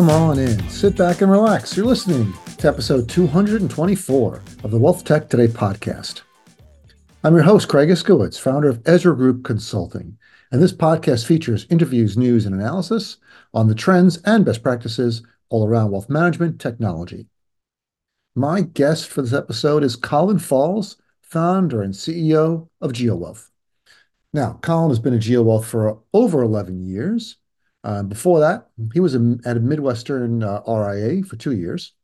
Come on in, sit back and relax. You're listening to episode 224 of the WealthTech Today podcast. I'm your host, Craig Iskowitz, founder of Ezra Group Consulting, and this podcast features interviews, news, and analysis on the trends and best practices all around wealth management technology. My guest for this episode is Colin Falls, founder and CEO of GeoWealth. Now, Colin has been at GeoWealth for over 11 years before that, he was at a Midwestern uh, RIA for two years.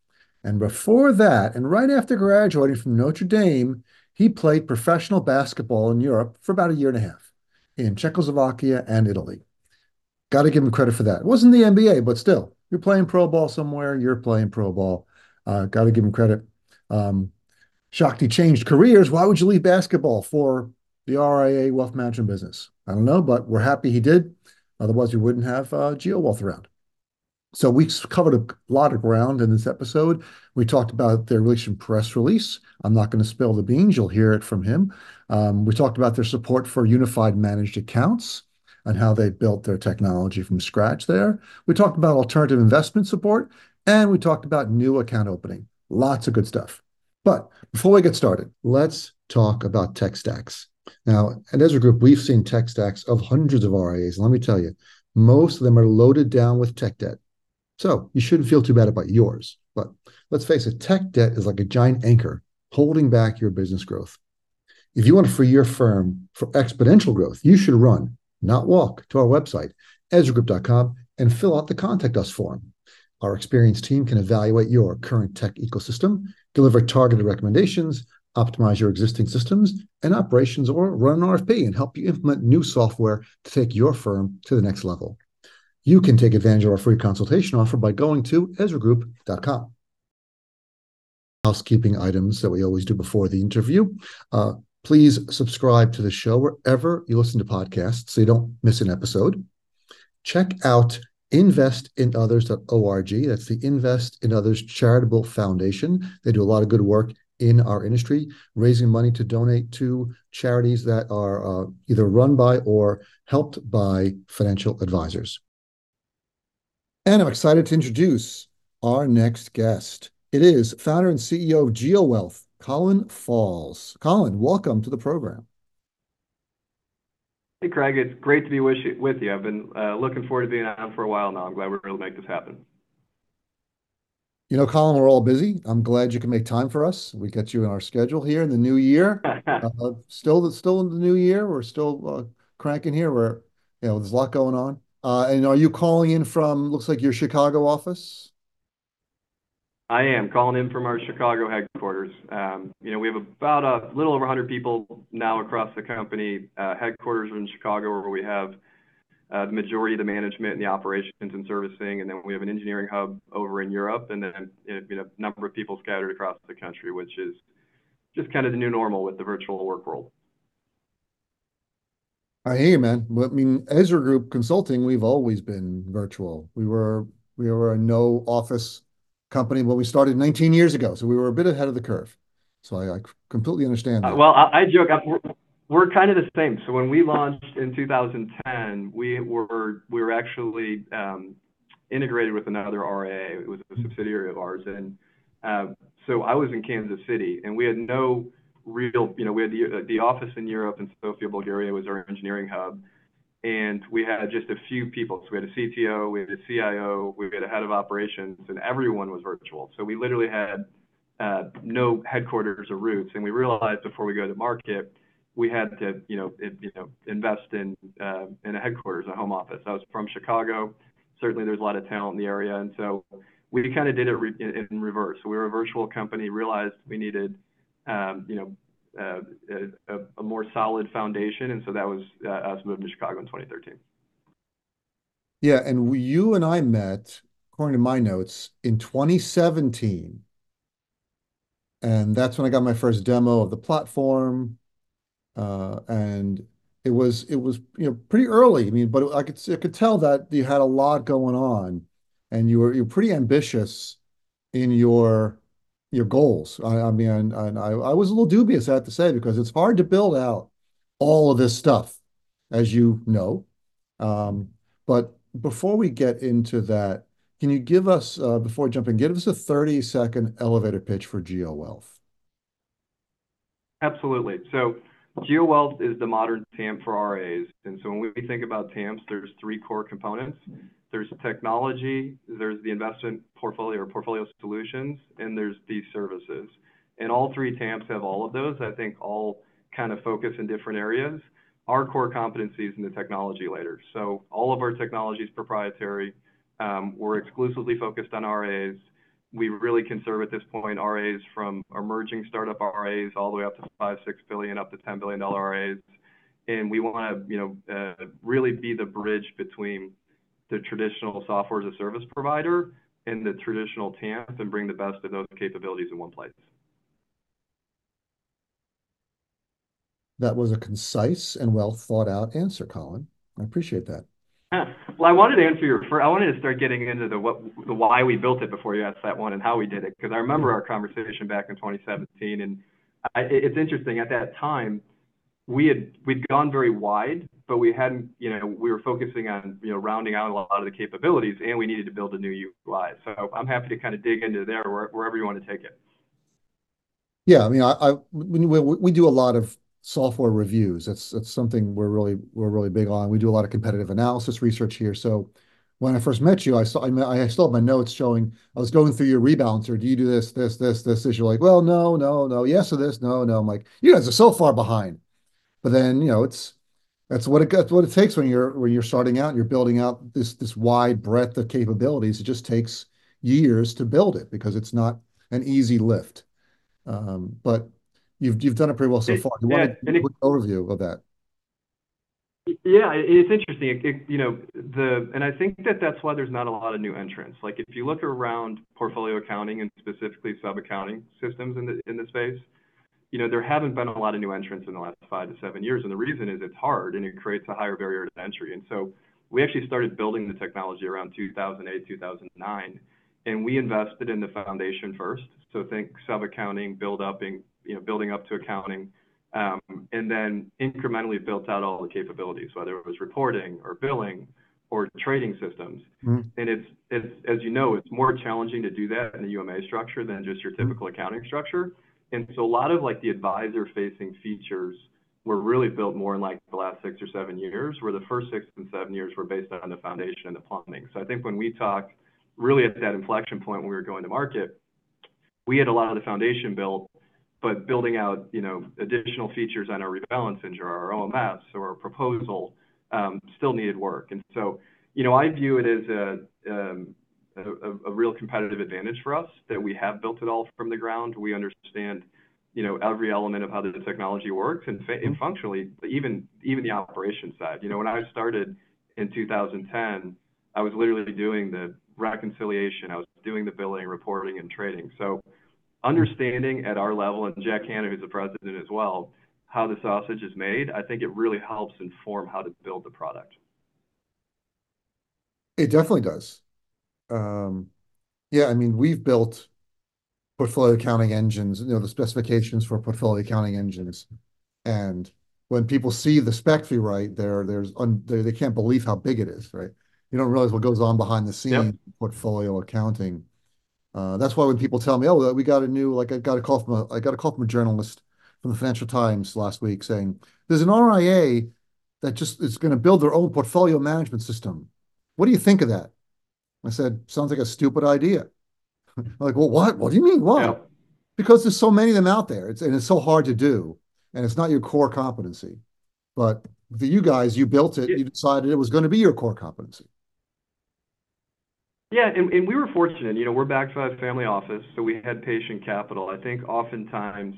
And before that, and right after graduating from Notre Dame, he played professional basketball in Europe for about a year and a half in Czechoslovakia and Italy. Got to give him credit for that. It wasn't the NBA, but still, you're playing pro ball somewhere, you're playing pro ball. Uh, Got to give him credit. Um, Shakti changed careers. Why would you leave basketball for the RIA wealth management business? I don't know, but we're happy he did. Otherwise, we wouldn't have uh, GeoWealth around. So we covered a lot of ground in this episode. We talked about their recent press release. I'm not going to spill the beans. You'll hear it from him. Um, we talked about their support for unified managed accounts and how they built their technology from scratch there. We talked about alternative investment support, and we talked about new account opening. Lots of good stuff. But before we get started, let's talk about tech stacks. Now, at Ezra Group, we've seen tech stacks of hundreds of RIAs. And let me tell you, most of them are loaded down with tech debt. So you shouldn't feel too bad about yours. But let's face it, tech debt is like a giant anchor holding back your business growth. If you want to free your firm for exponential growth, you should run, not walk, to our website, ezragroup.com, and fill out the contact us form. Our experienced team can evaluate your current tech ecosystem, deliver targeted recommendations, optimize your existing systems and operations, or run an RFP and help you implement new software to take your firm to the next level. You can take advantage of our free consultation offer by going to EzraGroup.com. Housekeeping items that we always do before the interview. Uh, please subscribe to the show wherever you listen to podcasts so you don't miss an episode. Check out investinothers.org. That's the Invest in Others Charitable Foundation. They do a lot of good work in our industry, raising money to donate to charities that are uh, either run by or helped by financial advisors. And I'm excited to introduce our next guest. It is founder and CEO of GeoWealth, Colin Falls. Colin, welcome to the program. Hey, Craig. It's great to be with you. I've been uh, looking forward to being on for a while now. I'm glad we're able to make this happen. You know, Colin, we're all busy. I'm glad you can make time for us. We get you in our schedule here in the new year. uh, still, still in the new year. We're still uh, cranking here. We're, you know, there's a lot going on. Uh, and are you calling in from? Looks like your Chicago office. I am calling in from our Chicago headquarters. Um, you know, we have about a little over 100 people now across the company. Uh, headquarters in Chicago, where we have the majority of the management and the operations and servicing, and then we have an engineering hub over in Europe, and then you know, a number of people scattered across the country, which is just kind of the new normal with the virtual work world. I hear you, man. I mean, Ezra Group Consulting, we've always been virtual. We were we were a no office company when we started 19 years ago, so we were a bit ahead of the curve. So I, I completely understand that. Uh, well, I, I joke. I'm, we're kind of the same. So when we launched in 2010, we were we were actually um, integrated with another RIA. It was a subsidiary of ours, and uh, so I was in Kansas City, and we had no real, you know, we had the the office in Europe, and Sofia, Bulgaria was our engineering hub, and we had just a few people. So we had a CTO, we had a CIO, we had a head of operations, and everyone was virtual. So we literally had uh, no headquarters or roots, and we realized before we go to market we had to, you know, it, you know, invest in uh, in a headquarters, a home office. I was from Chicago. Certainly, there's a lot of talent in the area, and so we kind of did it re- in, in, reverse. So we were a virtual company, realized we needed, um, you know, uh, a, a, more solid foundation, and so that was uh, us moving to Chicago in 2013. Yeah, and you and I met, according to my notes, in 2017, and that's when I got my first demo of the platform and it was it was you know pretty early. I mean, but I could I could tell that you had a lot going on, and you were you're pretty ambitious in your your goals. I, I mean, and I, I was a little dubious, I have to say, because it's hard to build out all of this stuff, as you know. Um, but before we get into that, can you give us, before jumping, give us a 30-second elevator pitch for GeoWealth? Absolutely. So GeoWealth is the modern TAMP for RAs. And so when we think about TAMPs, there's three core components. There's technology, there's the investment portfolio or portfolio solutions, and there's these services. And all three TAMPs have all of those, I think all kind of focus in different areas. Our core competency is in the technology layer. So all of our technology is proprietary. Um, we're exclusively focused on RIAs. We really can serve at this point RAs from emerging startup RAs all the way up to 5, 6 billion up to $10 billion RAs, And we want to you know uh, really be the bridge between the traditional software as a service provider and the traditional TAMP and bring the best of those capabilities in one place. That was a concise and well-thought-out answer, Colin. I appreciate that. Well, I wanted to answer your first. I wanted to start getting into the what the why we built it before you asked that one and how we did it. Because I remember our conversation back in 2017. And it's interesting. At that time, we'd we'd gone very wide, but we hadn't you know we were focusing on you know rounding out a lot of the capabilities, and we needed to build a new UI. So I'm happy to kind of dig into there wherever you want to take it. Yeah. I mean, I we do a lot of software reviews. That's that's something we're really we're really big on. We do a lot of competitive analysis research here. So when I first met you, I saw I, I still have my notes showing I was going through your rebalancer. Do you do this, this, this, this? You're like, "Well, no, no, no. Yes to this. No, no." I'm like, "You guys are so far behind." But then you know it's that's what it that's what it takes when you're when you're starting out and you're building out this this wide breadth of capabilities. It just takes years to build it because it's not an easy lift. Um, but you've you've done it pretty well so far. You want to give a quick overview of that? Yeah. It's interesting. You know the, And I think that that's why there's not a lot of new entrants. Like if you look around portfolio accounting and specifically sub-accounting systems in the in the space, you know, there haven't been a lot of new entrants in the last five to seven years. And the reason is it's hard, and it creates a higher barrier to entry. And so we actually started building the technology around 2008, 2009. And we invested in the foundation first. So think sub-accounting, building up to accounting, um, and then incrementally built out all the capabilities, whether it was reporting or billing or trading systems. Mm-hmm. And as you know, it's more challenging to do that in a UMA structure than just your typical accounting structure. And so a lot of like, the advisor-facing features were really built more in like, the last six or seven years, where the first six and seven years were based on the foundation and the plumbing. So I think when we talked really at that inflection point when we were going to market, we had a lot of the foundation built, but building out you know, additional features on our rebalancing or our OMS or our proposal um, still needed work. And so you know, I view it as um, a a real competitive advantage for us that we have built it all from the ground. We understand you know, every element of how the technology works and functionally, even even the operations side. You know, when I started in 2010, I was literally doing the reconciliation. I was doing the billing, reporting, and trading. So understanding at our level, and Jack Hanna, who's the president as well, how the sausage is made, I think it really helps inform how to build the product. It definitely does. Um, yeah. I mean, we've built portfolio accounting engines, you know, the specifications for portfolio accounting engines. And when people see the spec fee, right, they can't believe how big it is, right? You don't realize what goes on behind the scenes in portfolio accounting. Uh, that's why when people tell me, "Oh, we got a new," like I got a call from a, I got a call from a journalist from the Financial Times last week saying, "There's an RIA that just is going to build their own portfolio management system. What do you think of that?" I said, "Sounds like a stupid idea." Like, "Well, what? What do you mean? Why?" Because there's so many of them out there, it's, and it's so hard to do, and it's not your core competency. But for you guys, you built it. You decided it was going to be your core competency. Yeah. And we were fortunate. You know, we're backed by a family office, so we had patient capital. I think oftentimes,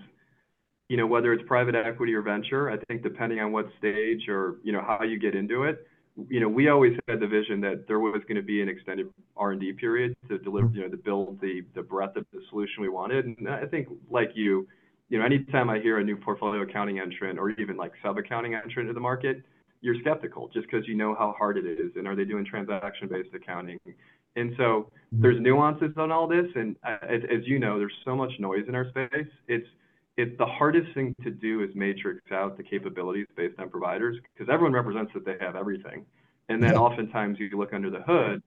you know, whether it's private equity or venture, I think depending on what stage or you know, how you get into it, you know, we always had the vision that there was going to be an extended R&D period to deliver, you know, to build the breadth of the solution we wanted. And I think, like you, you know, anytime I hear a new portfolio accounting entrant or even like sub-accounting entrant into the market, you're skeptical just because you know how hard it is. And are they doing transaction-based accounting? And so there's mm-hmm. nuances on all this. And uh, as you know, there's so much noise in our space. It's it's the hardest thing to do is matrix out the capabilities based on providers because everyone represents that they have everything. And then oftentimes, you look under the hood,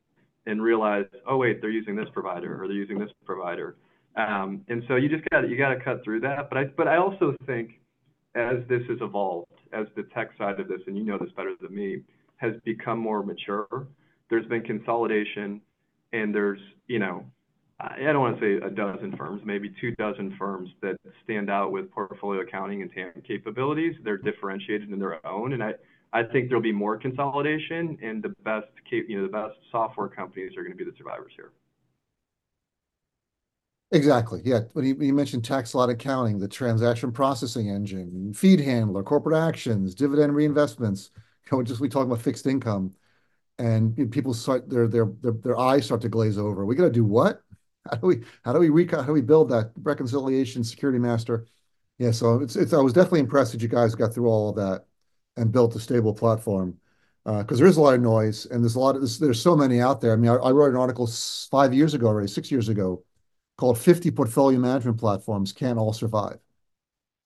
and realize, "Oh, wait, they're using this provider or they're using this provider." Um, and so you just got you got to cut through that. But I But I also think as this has evolved, as the tech side of this, and you know this better than me, has become more mature, there's been consolidation, and there's, you know, I don't want to say a dozen firms, maybe two dozen firms that stand out with portfolio accounting and TAMP capabilities. They're differentiated in their own. And I I think there'll be more consolidation, and the best you know, the best software companies are going to be the survivors here. Exactly. Yeah. When you mentioned tax lot accounting, the transaction processing engine, feed handler, corporate actions, dividend reinvestments, you know, just we talk about fixed income, and people start their their their eyes start to glaze over. We got to do what? How do we how do we rec- how do we build that reconciliation security master? Yeah. So it's it's I was definitely impressed that you guys got through all of that and built a stable platform because there is a lot of noise, and there's a lot of there's, there's so many out there. I mean, I wrote an article five years ago, already six years ago, called "50 Portfolio Management Platforms Can't All Survive."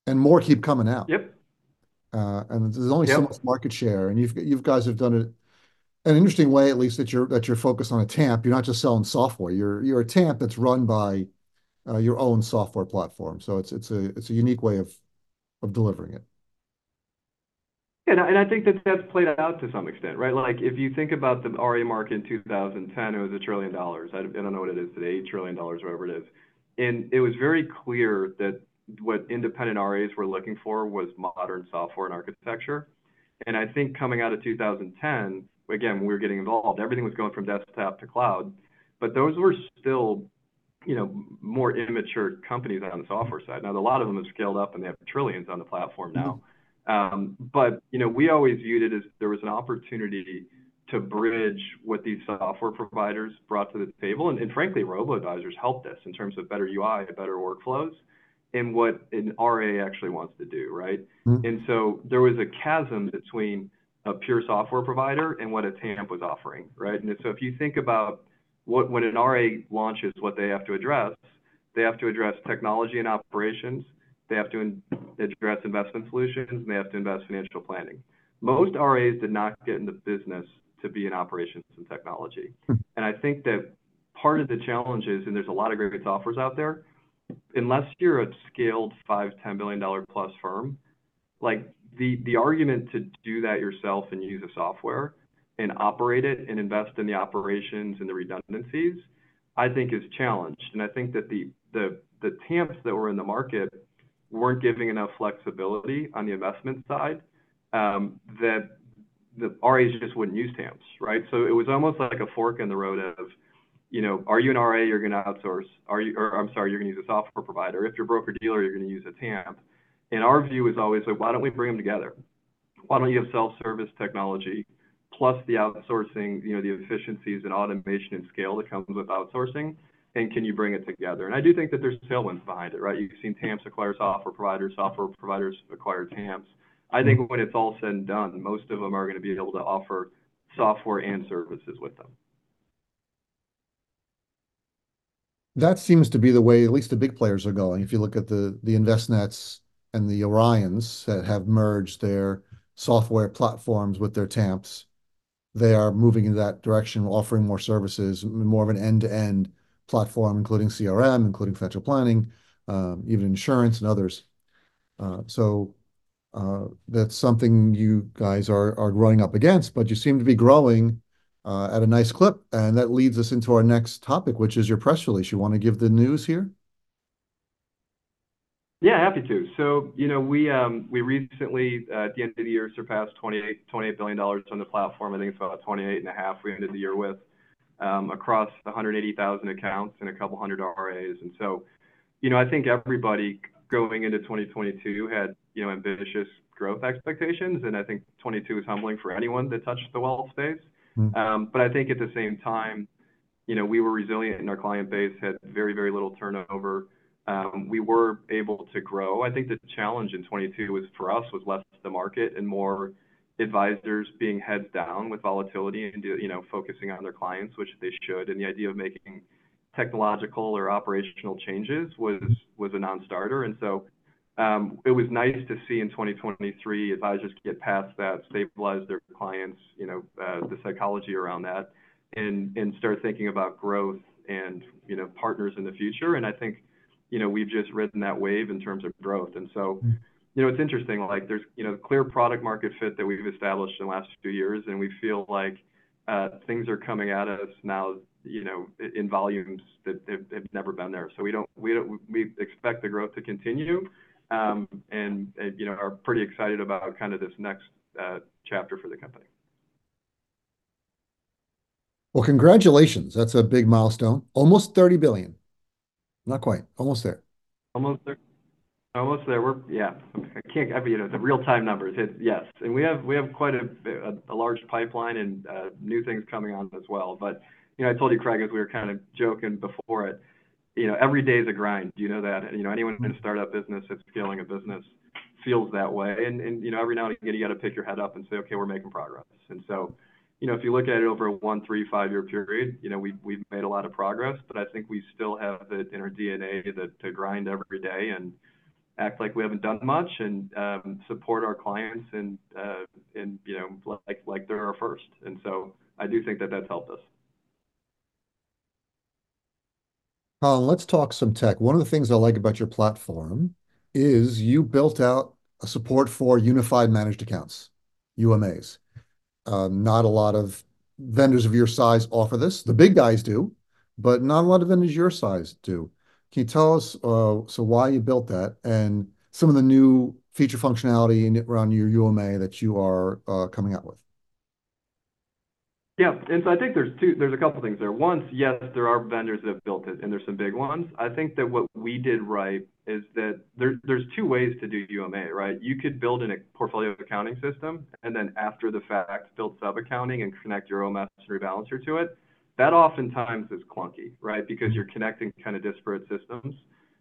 And more keep coming out. Yep. Uh, and there's only so much market share. And you've you guys have done it an interesting way, at least that you're that you're focused on a TAMP. You're not just selling software. You're you're a TAMP that's run by uh, your own software platform. So it's it's a it's a unique way of of delivering it. Yeah. And I think that that's played out to some extent, right? Like if you think about the RA market in 2010, it was a $1 trillion. I don't know what it is today, $8 trillion, whatever it is. And it was very clear that what independent RAs were looking for was modern software and architecture. And I think coming out of 2010, again, when we were getting involved, everything was going from desktop to cloud. But those were still you know, more immature companies on the software side. Now, a lot of them have scaled up, and they have trillions on the platform now. Mm-hmm. Um, but you know, we always viewed it as there was an opportunity to bridge what these software providers brought to the table. And and frankly, robo-advisors helped us in terms of better UI, better workflows, and what an RA actually wants to do, right? Mm-hmm. And so there was a chasm between a pure software provider and what a TAMP was offering, right? And so if you think about what when an RA launches what they have to address, they have to address technology and operations. They have to address investment solutions, and they have to invest financial planning. Most RAs did not get in the business to be in operations and technology. Hmm. And I think that part of the challenge is, and there's a lot of great softwares out there, unless you're a scaled $5-$10 billion plus firm, the the argument to do that yourself and use a software and operate it and invest in the operations and the redundancies, I think is challenged. And I think that the the, the TAMPs that were in the market weren't giving enough flexibility on the investment side um, that the RAs just wouldn't use TAMPs, right? So it was almost like a fork in the road of, you know, "Are you an RA? You're going to outsource." Are you, or, "I'm sorry, you're going to use a software provider. If you're a broker-dealer, you're going to use a TAMP." And our view is always like, "Why don't we bring them together? Why don't you have self-service technology plus the outsourcing, you know, the efficiencies and automation and scale that comes with outsourcing? And can you bring it together?" And I do think that there's tailwinds behind it, right? You've seen TAMPs acquire software providers, software providers acquire TAMPs. I think when it's all said and done, most of them are going to be able to offer software and services with them. That seems to be the way at least the big players are going. If you look at the Envestnets and the Orions that have merged their software platforms with their TAMPs, they are moving in that direction, offering more services, more of an end-to-end platform, including CRM, including financial planning, um, even insurance and others. Uh, so uh, that's something you guys are running up against, but you seem to be growing uh, at a nice clip. And that leads us into our next topic, which is your press release. You want to give the news here? Yeah, happy to. So you know, we um we recently, uh, at the end of the year, surpassed $28 billion on the platform. I think it's about $28.5 billion we ended the year with um, across 180,000 accounts and a couple hundred RIAs. And so you know, I think everybody going into 2022 had you know, ambitious growth expectations. And I think 2022 is humbling for anyone that touched the wealth space. Hmm. Um, but I think at the same time, you know, we were resilient in our client base, had very, very little turnover. Um, we were able to grow. I think the challenge in 2022 for us was less the market and more advisors being heads down with volatility and you know, focusing on their clients, which they should. And the idea of making technological or operational changes was a non-starter. And so um, it was nice to see in 2023 advisors get past that, stabilize their clients, you know, uh, the psychology around that, and start thinking about growth and you know, partners in the future. And I think we've just ridden that wave in terms of growth. And so mm-hmm. you know, it's interesting. Like there's you know, clear product-market fit that we've established in the last few years, and we feel like uh, things are coming at us now you know, in volumes that have never been there. So we don't, we don't, we expect the growth to continue um, and and you know, are pretty excited about kind of this next uh, chapter for the company. Well, congratulations. That's a big milestone. Almost $30 billion. Not quite. Almost there. Almost there. Almost there. We're Yeah. I can't give you know, the real-time numbers. It, Yes. And we have we have quite a a large pipeline and uh, new things coming on as well. But you know, I told you, Craig, as we were kind of joking before it, You know, every day is a grind. You know that? And, you know, anyone in a startup business that's scaling a business feels that way. And and you know, every now and again, you got to pick your head up and say, "Okay, we're making progress." And so if you look at it over a one, three, five-year period, you know, we've made a lot of progress, but I think we still have it in our DNA that to grind every day and act like we haven't done much and support our clients and, uh, and, you know, like like they're our first. And so I do think that that's helped us. Let's talk some tech. One of the things I like about your platform is you built out a support for Unified Managed Accounts, UMAs. Uh, not a lot of vendors of your size offer this. The big guys do, but not a lot of vendors your size do. Can you tell us uh, so why you built that and some of the new feature functionality around your UMA that you are uh, coming out with? Yeah. And so I think there's two. There's a couple things there. One, yes, there are vendors that have built it, and there's some big ones. I think that what we did right is that there's two ways to do UMA, right? You could build in a portfolio accounting system and then after the fact, build sub-accounting and connect your OMS and rebalancer to it. That oftentimes is clunky, right? Because you're connecting kind of disparate systems.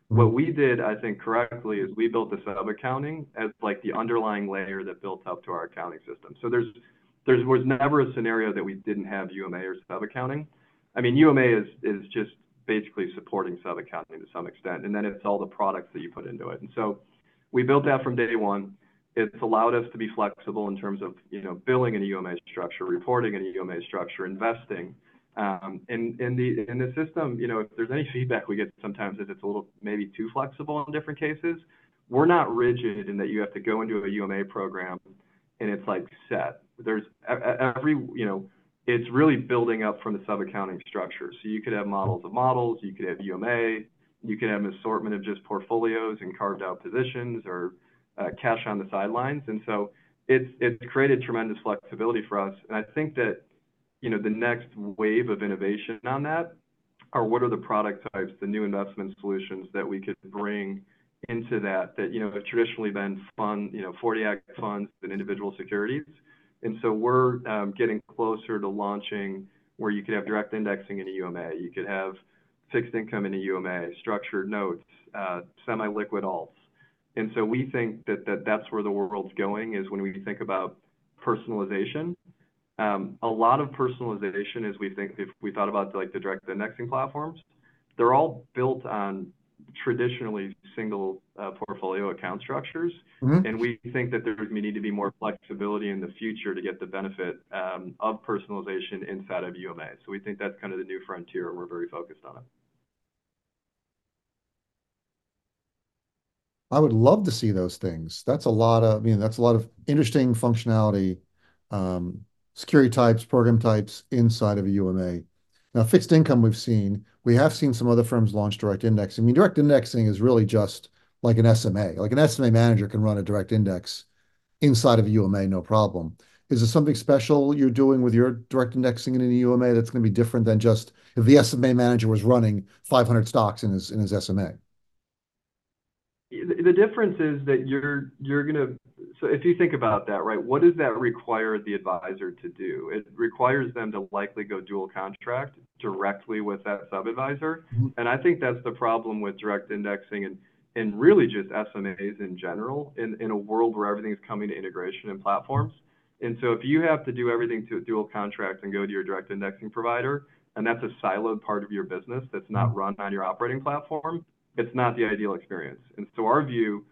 What we did, I think, correctly is we built the sub-accounting as like the underlying layer that built up to our accounting system. So there's there was never a scenario that we didn't have UMA or sub-accounting. I mean, UMA is is just basically supporting sub-accounting to some extent, and then it's all the products that you put into it. And so we built that from day one. It's allowed us to be flexible in terms of you know billing in a UMA structure, reporting in a UMA structure, investing. Um, and in the system, you know, if there's any feedback we get sometimes is it's a little maybe too flexible in different cases. We're not rigid in that you have to go into a UMA program and it's like set. It's really building up from the sub-accounting structure. So you could have models of models. You could have UMA. You could have an assortment of just portfolios and carved-out positions or uh, cash on the sidelines. And so it's it's created tremendous flexibility for us. And I think that you know, the next wave of innovation on that are what are the product types, the new investment solutions that we could bring into that that you know, have traditionally been fund, you know, 40 Act funds and individual securities. And so we're um, getting closer to launching where you could have direct indexing in a UMA. You could have fixed income in a UMA, structured notes, uh, semi-liquid alts. And so we think that that that's where the world's going is when we think about personalization. Um, a lot of personalization is we think if we thought about like the direct indexing platforms, they're all built on traditionally single uh, portfolio account structures. Mm-hmm. And we think that there may need to be more flexibility in the future to get the benefit um, of personalization inside of UMA. So we think that's kind of the new frontier, and we're very focused on it. I would love to see those things. That's a lot of, I mean, that's a lot of interesting functionality, um, security types, program types inside of a UMA. Now, fixed income we've seen. We have seen some other firms launch direct indexing. I mean, direct indexing is really just like an SMA. Like an SMA manager can run a direct index inside of a UMA, no problem. Is there something special you're doing with your direct indexing in a UMA that's going to be different than just if the SMA manager was running 500 stocks in his in his SMA? The difference is that you're you're going to, so if you think about that, right, what does that require the advisor to do? It requires them to likely go dual contract directly with that sub-advisor. Mm-hmm. And I think that's the problem with direct indexing and and really just SMAs in general in in a world where everything's coming to integration and platforms. And so if you have to do everything to dual contract and go to your direct indexing provider, and that's a siloed part of your business that's not mm-hmm. run on your operating platform, it's not the ideal experience. And so our view,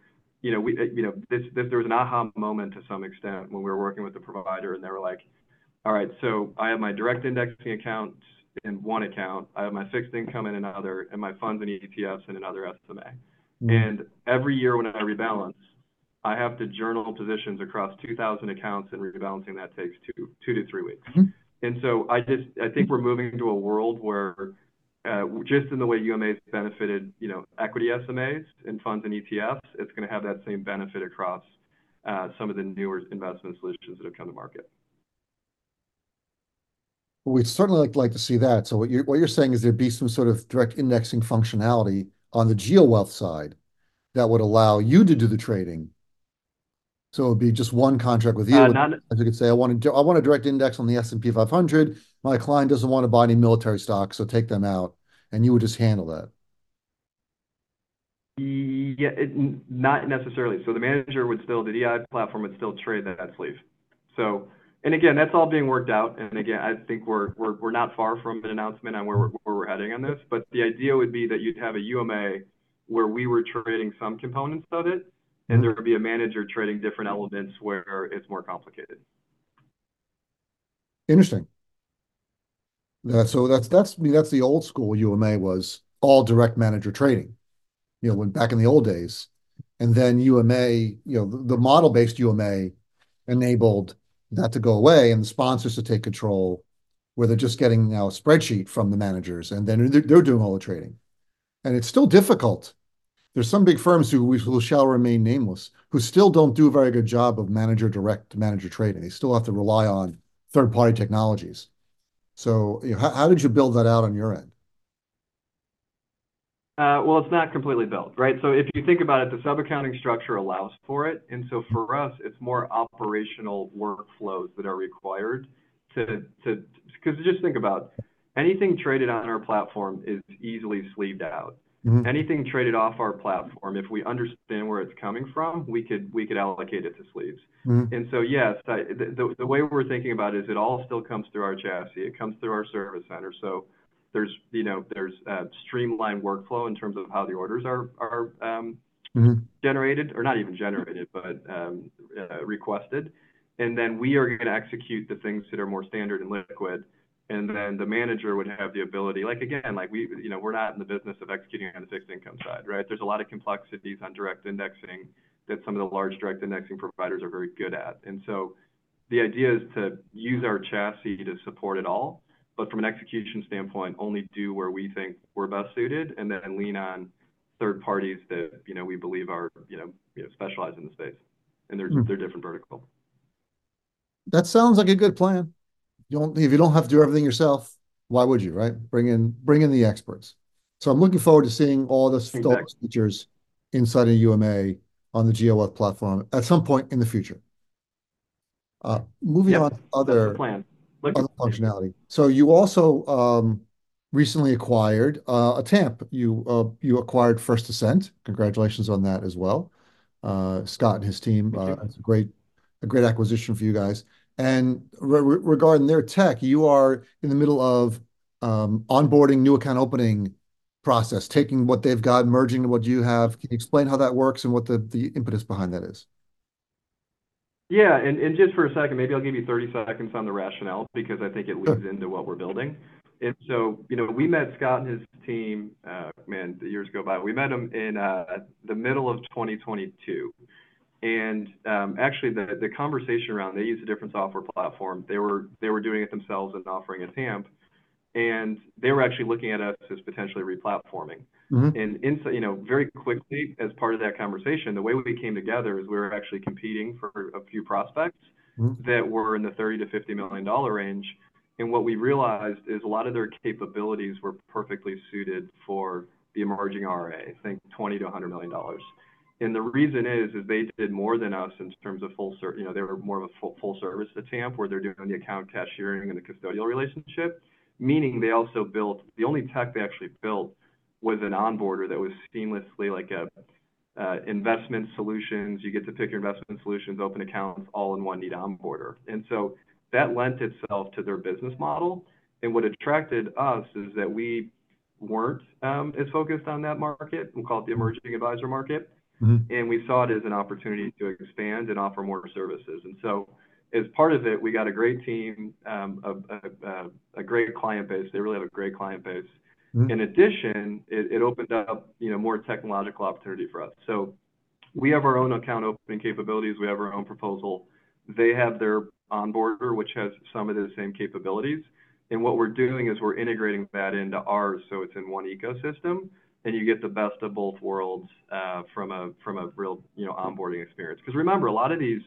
there was an aha moment to some extent when we were working with the provider, and they were like, all right, so I have my direct indexing accounts in one account. I have my fixed income in another, and my funds and ETFs in another SMA. Mm-hmm. And every year when I rebalance, I have to journal positions across 2,000 accounts, and rebalancing that takes two two to three weeks. Mm-hmm. And so I just, I think we're moving to a world where Uh, just in the way UMA has benefited you know equity SMAs and funds and ETFs, it's going to have that same benefit across uh, some of the newer investment solutions that have come to market. We'd certainly like to see that. So what you're saying is there'd be some sort of direct indexing functionality on the GeoWealth side that would allow you to do the trading. So it would be just one contract with you. Uh, As you could say, "I want a direct index on the S&P 500. My client doesn't want to buy any military stocks, so take them out." And you would just handle that. Yeah, not necessarily. So the manager would still, the DI platform would still trade that sleeve. So, and again, that's all being worked out. And again, I think we're not far from an announcement on where we're heading on this. But the idea would be that you'd have a UMA where we were trading some components of it, and there would be a manager trading different elements where it's more complicated. Interesting. So that's that's me. That's the old school UMA was all direct manager trading You know, when back in the old days. And then UMA, you know, the model-based UMA enabled that to go away and the sponsors to take control where they're just getting now a spreadsheet from the managers, and then they're doing all the trading. And it's still difficult. There's some big firms who shall remain nameless who still don't do a very good job of manager direct manager trading. They still have to rely on third-party technologies. So how did you build that out on your end? Uh, well, it's not completely built, right? So if you think about it, the sub-accounting structure allows for it. And so for us, it's more operational workflows that are required to because just think about anything traded on our platform is easily sleeved out. Mm-hmm. Anything traded off our platform, if we understand where it's coming from, we could we could allocate it to sleeves. Mm-hmm. And so yes, the the way we're thinking about it is it all still comes through our chassis. It comes through our service center. So there's you know a uh, streamlined workflow in terms of how the orders are um, mm-hmm. generated, or not even generated, but um, uh, requested. And then we are going to execute the things that are more standard and liquid. And then the manager would have the ability Like again, like we you know we're not in the business of executing on the fixed income side, right? There's a lot of complexities on direct indexing that some of the large direct indexing providers are very good at. And so the idea is to use our chassis to support it all, but from an execution standpoint, only do where we think we're best suited and then lean on third parties that you know we believe are you know, you know, specialized in the space. And they're hmm. they're different vertical. That sounds like a good plan. If you don't have to do everything yourself, why would you, right? Bring in bring in the experts. So I'm looking forward to seeing all those features inside of UMA on the GeoWealth platform at some point in the future. Uh, moving on to other plan functionality. So you also um, recently acquired uh, a TAMP. You uh, you acquired First Ascent. Congratulations on that as well. Scott and his team, it's a great acquisition for you guys. And regarding their tech, you are in the middle of um, onboarding new account opening process, taking what they've got, merging what you have. Can you explain how that works and what the impetus behind that is? Yeah. And just for a second, maybe I'll give you 30 seconds on the rationale because I think it leads into what we're building. And so you know, we met Scott and his team, uh, man, the years ago by. We met him in uh, the middle of 2022. And um, actually, the conversation around they use a different software platform. They were they were doing it themselves and offering a TAMP. And they were actually looking at us as potentially replatforming. Mm-hmm. And inside, you know, very quickly, as part of that conversation, the way we came together is we were actually competing for a few prospects mm-hmm. that were in the $30 million-$50 million range. And what we realized is a lot of their capabilities were perfectly suited for the emerging RA, I think $20 million-$100 million. And the reason is is they did more than us in terms of full service. They were more of a full service to TAMP where they're doing the account cashiering and the custodial relationship, meaning they also built the only tech they actually built was an onboarder that was seamlessly like an uh, investment solutions. You get to pick your investment solutions, open accounts, all in one neat onboarder. And so that lent itself to their business model. And what attracted us is that we weren't um, as focused on that market. We'll call it the emerging advisor market. Mm-hmm. And we saw it as an opportunity to expand and offer more services. And so as part of it, we got a great team, um, a great client base. They really have a great client base. Mm-hmm. In addition, it opened up you know more technological opportunity for us. So we have our own account opening capabilities. We have our own proposal. They have their onboarder, which has some of the same capabilities. And what we're doing is we're integrating that into ours so it's in one ecosystem, and you get the best of both worlds uh, from a from a real you know onboarding experience. Because remember, a lot of these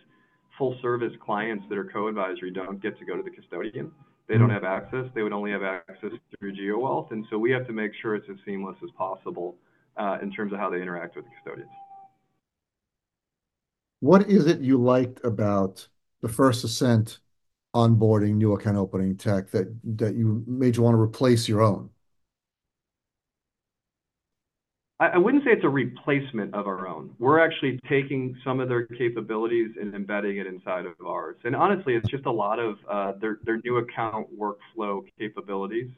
full-service clients that are co-advisory don't get to go to the custodian. They don't mm-hmm. have access. They would only have access through GeoWealth. And so we have to make sure it's as seamless as possible uh, in terms of how they interact with the custodians. What is it you liked about the First Ascent onboarding new account opening tech that that you made you want to replace your own? I wouldn't say it's a replacement of our own. We're actually taking some of their capabilities and embedding it inside of ours. And honestly, it's just a lot of uh, their new account workflow capabilities.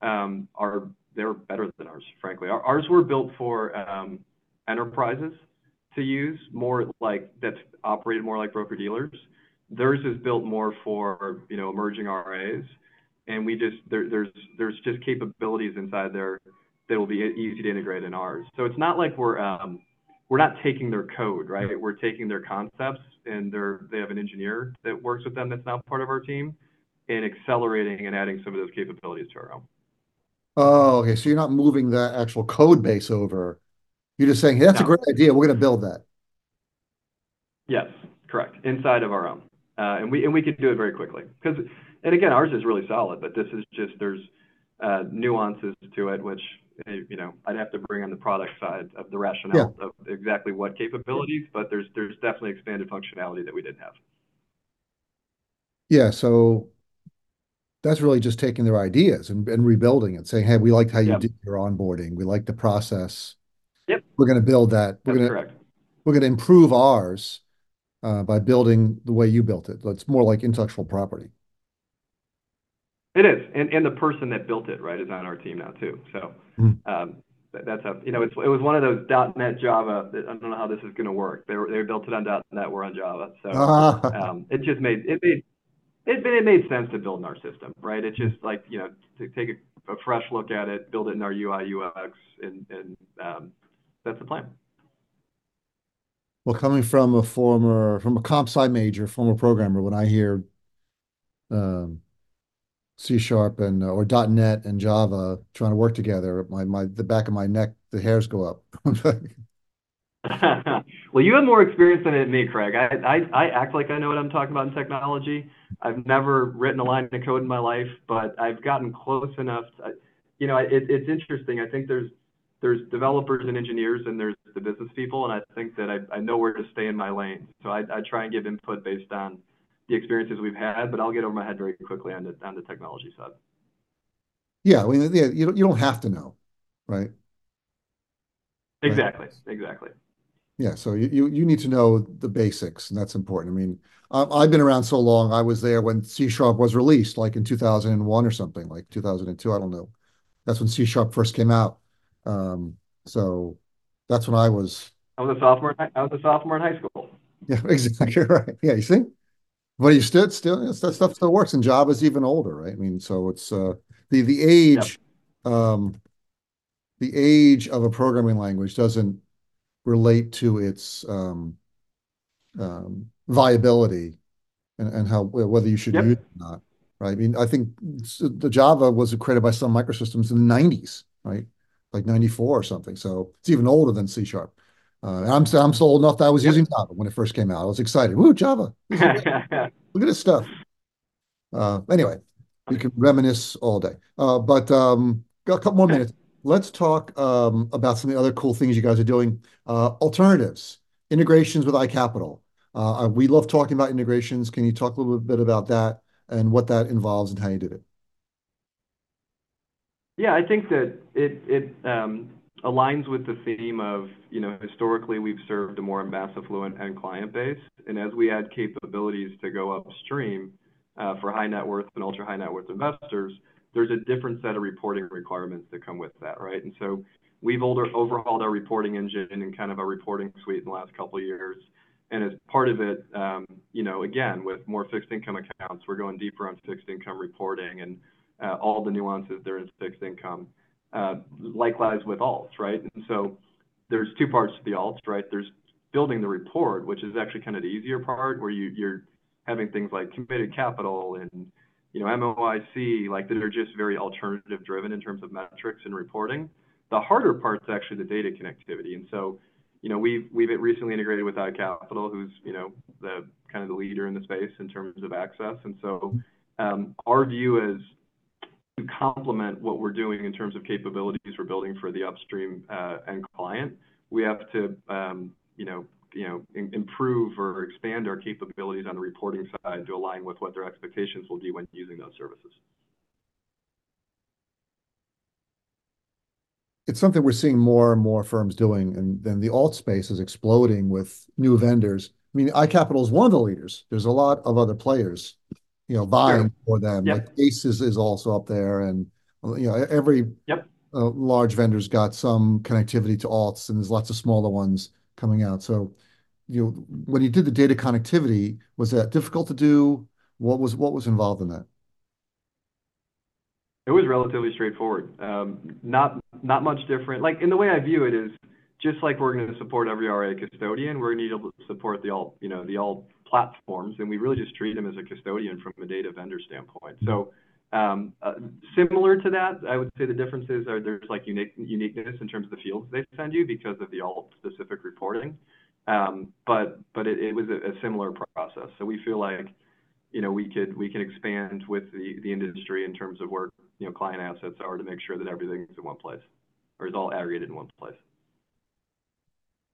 Um, are—they're better than ours, frankly. Ours were built for um, enterprises to use more like that operated more like broker-dealers. Theirs is built more for you know emerging RAs, And we just there, there's there's just capabilities inside there that will be easy to integrate in ours. So it's not like we're um, we're not taking their code, right? We're taking their concepts, and they're they have an engineer that works with them that's now part of our team and accelerating and adding some of those capabilities to our own. Oh, okay. So you're not moving the actual code base over. You're just saying, "Hey, that's a great idea. We're going to build that." Yes. Correct. Inside of our own. Uh, and we can do it very quickly. Because and again, ours is really solid, but this is just there's uh, nuances to it, which Uh, I'd have to bring on the product side of the rationale of exactly what capabilities, but there's there's definitely expanded functionality that we didn't have. Yeah. So that's really just taking their ideas and and rebuilding it, saying, "Hey, we liked how you did your onboarding. We like the process. Yep. We're going to build that. That's correct. We're going to improve ours uh, by building the way you built it." It's more like intellectual property. It is. And the person that built it, right, is on our team now too. So mm-hmm. um, that's how you know, it was one of those dot .NET Java. I don't know how this is going to work. They they built it on .NET. We're on Java. So ah. um, it just made it made it, it made sense to build in our system, right? It's just like you know to take a fresh look at it, build it in our UI/UX, and um, that's the plan. Well, coming from a former from a comp sci major, former programmer, when I hear C# sharp and uh, or .NET and Java trying to work together, my my the back of my neck, the hairs go up. Well, you have more experience than me, Craig. I I act like I know what I'm talking about in technology. I've never written a line of code in my life, but I've gotten close enough. To, you know, it, it's interesting. I think there's there's developers and engineers, and there's the business people. And I think that I I know where to stay in my lane. So I, I try and give input based on the experiences we've had, but I'll get over my head very quickly on the on the technology side. Yeah. I mean, yeah, you don't have to know, right? Exactly. Exactly. Yeah. So you you you need to know the basics, and that's important. I mean, I've been around so long. I was there when C# Sharp was released, like in 2001 or something, like 2002. I don't know. That's when C# Sharp first came out. Um, So that's when I was. I was a sophomore. I was a sophomore in high school. Yeah. Exactly. Right. Yeah. You see? But he still, still that stuff still works. And Java is even older, right? I mean, so it's uh, the the um, age of a programming language doesn't relate to its um, um, viability and how whether you should use it or not, right? I mean, I think the Java was created by Sun Microsystems in the 90s, right? Like 94 or something. So it's even older than C#. Uh, I'm I'm still old enough that I was using Java when it first came out. I was excited. "Woo, Java. Look at this stuff." Uh, anyway, we can reminisce all day. Uh, but um, got a couple more minutes. Let's talk um, about some of the other cool things you guys are doing. Alternatives, integrations with iCapital. We love talking about integrations. Can you talk a little bit about that and what that involves and how you did it? Yeah. I think that it um, aligns with the theme of you know, historically, we've served a more mass affluent end client base. And as we add capabilities to go upstream for high net worth and ultra high net worth investors, there's a different set of reporting requirements that come with that, right? And so we've overhauled our reporting engine and kind of our reporting suite in the last couple of years. And as part of it, um, you know, again, with more fixed income accounts, we're going deeper on fixed income reporting and uh, all the nuances there in fixed income. Uh, likewise with alts, right? And so there's two parts to the alts, right? There's building the report, which is actually kind of the easier part, where you, you're having things like committed capital and you know MOIC, like that are just very alternative driven in terms of metrics and reporting. The harder part is actually the data connectivity, and so you know, we've we've recently integrated with iCapital, who's you know the kind of the leader in the space in terms of access. And so um, our view is complement what we're doing in terms of capabilities we're building for the upstream uh, end client. We have to um, you know you know improve or expand our capabilities on the reporting side to align with what their expectations will be when using those services. it's something we're seeing more and more firms doing, and then the alt space is exploding with new vendors. I mean, iCapital is one of the leaders. There's a lot of other players, you know, vying sure. for them. Yep. Like Ace is, is also up there, and you know, every yep. uh, large vendor's got some connectivity to alts, and there's lots of smaller ones coming out. So, you know, when you did the data connectivity, was that difficult to do? What was what was involved in that? It was relatively straightforward. Um, not not much different. Like in the way I view it is just like we're going to support every RA custodian, we're going to need to support the alt you know the alt platforms, and we really just treat them as a custodian from a data vendor standpoint. So um, uh, similar to that, I would say the differences are there's like unique uniqueness in terms of the fields they send you because of the alt specific reporting. Um, but but it, it was a, a similar process. So we feel like you know, we could we can expand with the the industry in terms of where you know client assets are to make sure that everything's in one place or is all aggregated in one place.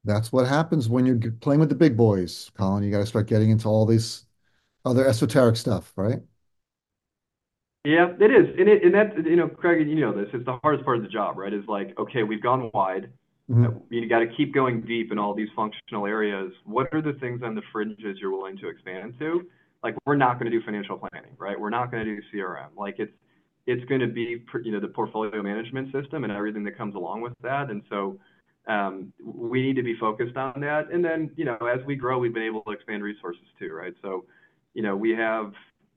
That's what happens when you're playing with the big boys, Colin. You got to start getting into all these other esoteric stuff, right? Yeah, it is, and it and that you know, Craig, you know this. It's the hardest part of the job, right? Is like, okay, we've gone wide. Mm-hmm. You got to keep going deep in all these functional areas. What are the things on the fringes you're willing to expand to? like we're not going to do financial planning, right? We're not going to do CRM. Like it's it's going to be you know the portfolio management system and everything that comes along with that. And so um, we need to be focused on that. And then you know as we grow, we've been able to expand resources too, right? So you know we have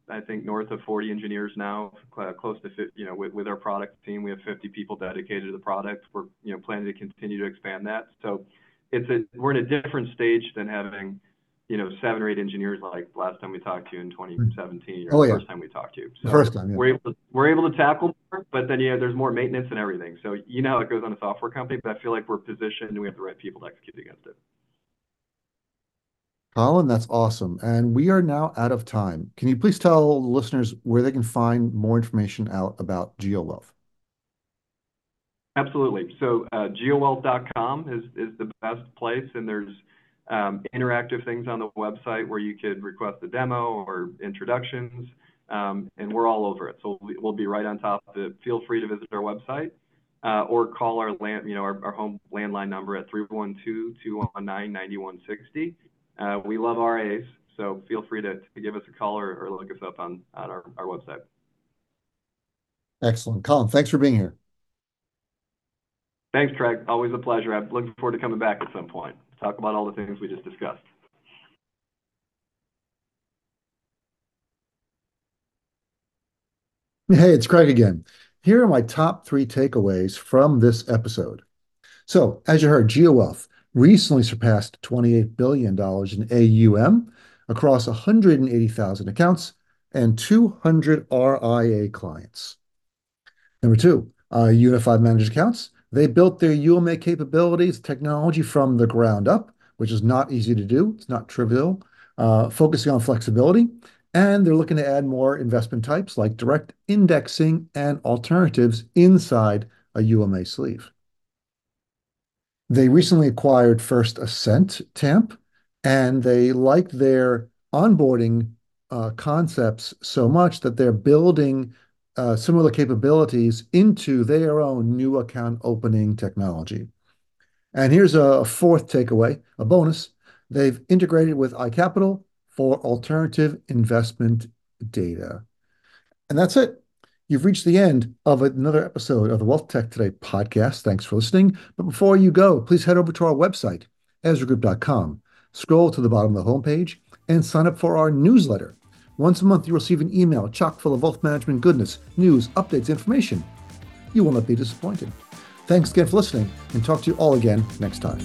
I think north of 40 engineers now, close to 50, you know, with, with our product team, we have 50 people dedicated to the product. We're, you know, planning to continue to expand that. So it's a, we're in a different stage than having, you know, seven or eight engineers like last time we talked to you in 2017 or oh, the yeah. first time we talked to you. So first time, yeah. we're able to, we're able to tackle more, but then yeah, there's more maintenance and everything. So you know how it goes on a software company, but I feel like we're positioned and we have the right people to execute against it. Colin, that's awesome. And we are now out of time. Can you please tell listeners where they can find more information out about GeoWealth? Absolutely. So uh, geowealth.com is, is the best place, and there's um, interactive things on the website where you could request a demo or introductions, um, and we're all over it. So we'll, be right on top of it. Feel free to visit our website uh, or call our land, you know, our, our home landline number at 312-219-9160. Uh, we love RAs, so feel free to, to give us a call or, or look us up on, on our, our website. Excellent. Colin, thanks for being here. Thanks, Craig. Always a pleasure. I'm looking forward to coming back at some point talk about all the things we just discussed. Hey, it's Craig again. Here are my top three takeaways from this episode. So, as you heard, GeoWealth recently surpassed $28 billion in AUM across 180,000 accounts and 200 RIA clients. Number two, uh, unified managed accounts they built their UMA capabilities, technology from the ground up, which is not easy to do. It's not trivial, uh, focusing on flexibility. And they're looking to add more investment types like direct indexing and alternatives inside a UMA sleeve. They recently acquired First Ascent TAMP, and they liked their onboarding uh, concepts so much that they're building Uh, similar capabilities into their own new account opening technology. And here's a fourth takeaway, a bonus. They've integrated with iCapital for alternative investment data. And that's it. You've reached the end of another episode of the WealthTech Today podcast. Thanks for listening. But before you go, please head over to our website, EzraGroup.com. scroll to the bottom of the homepage and sign up for our newsletter. Once a month, you'll receive an email chock full of wealth management goodness, news, updates, information. You will not be disappointed. Thanks again for listening, and talk to you all again next time.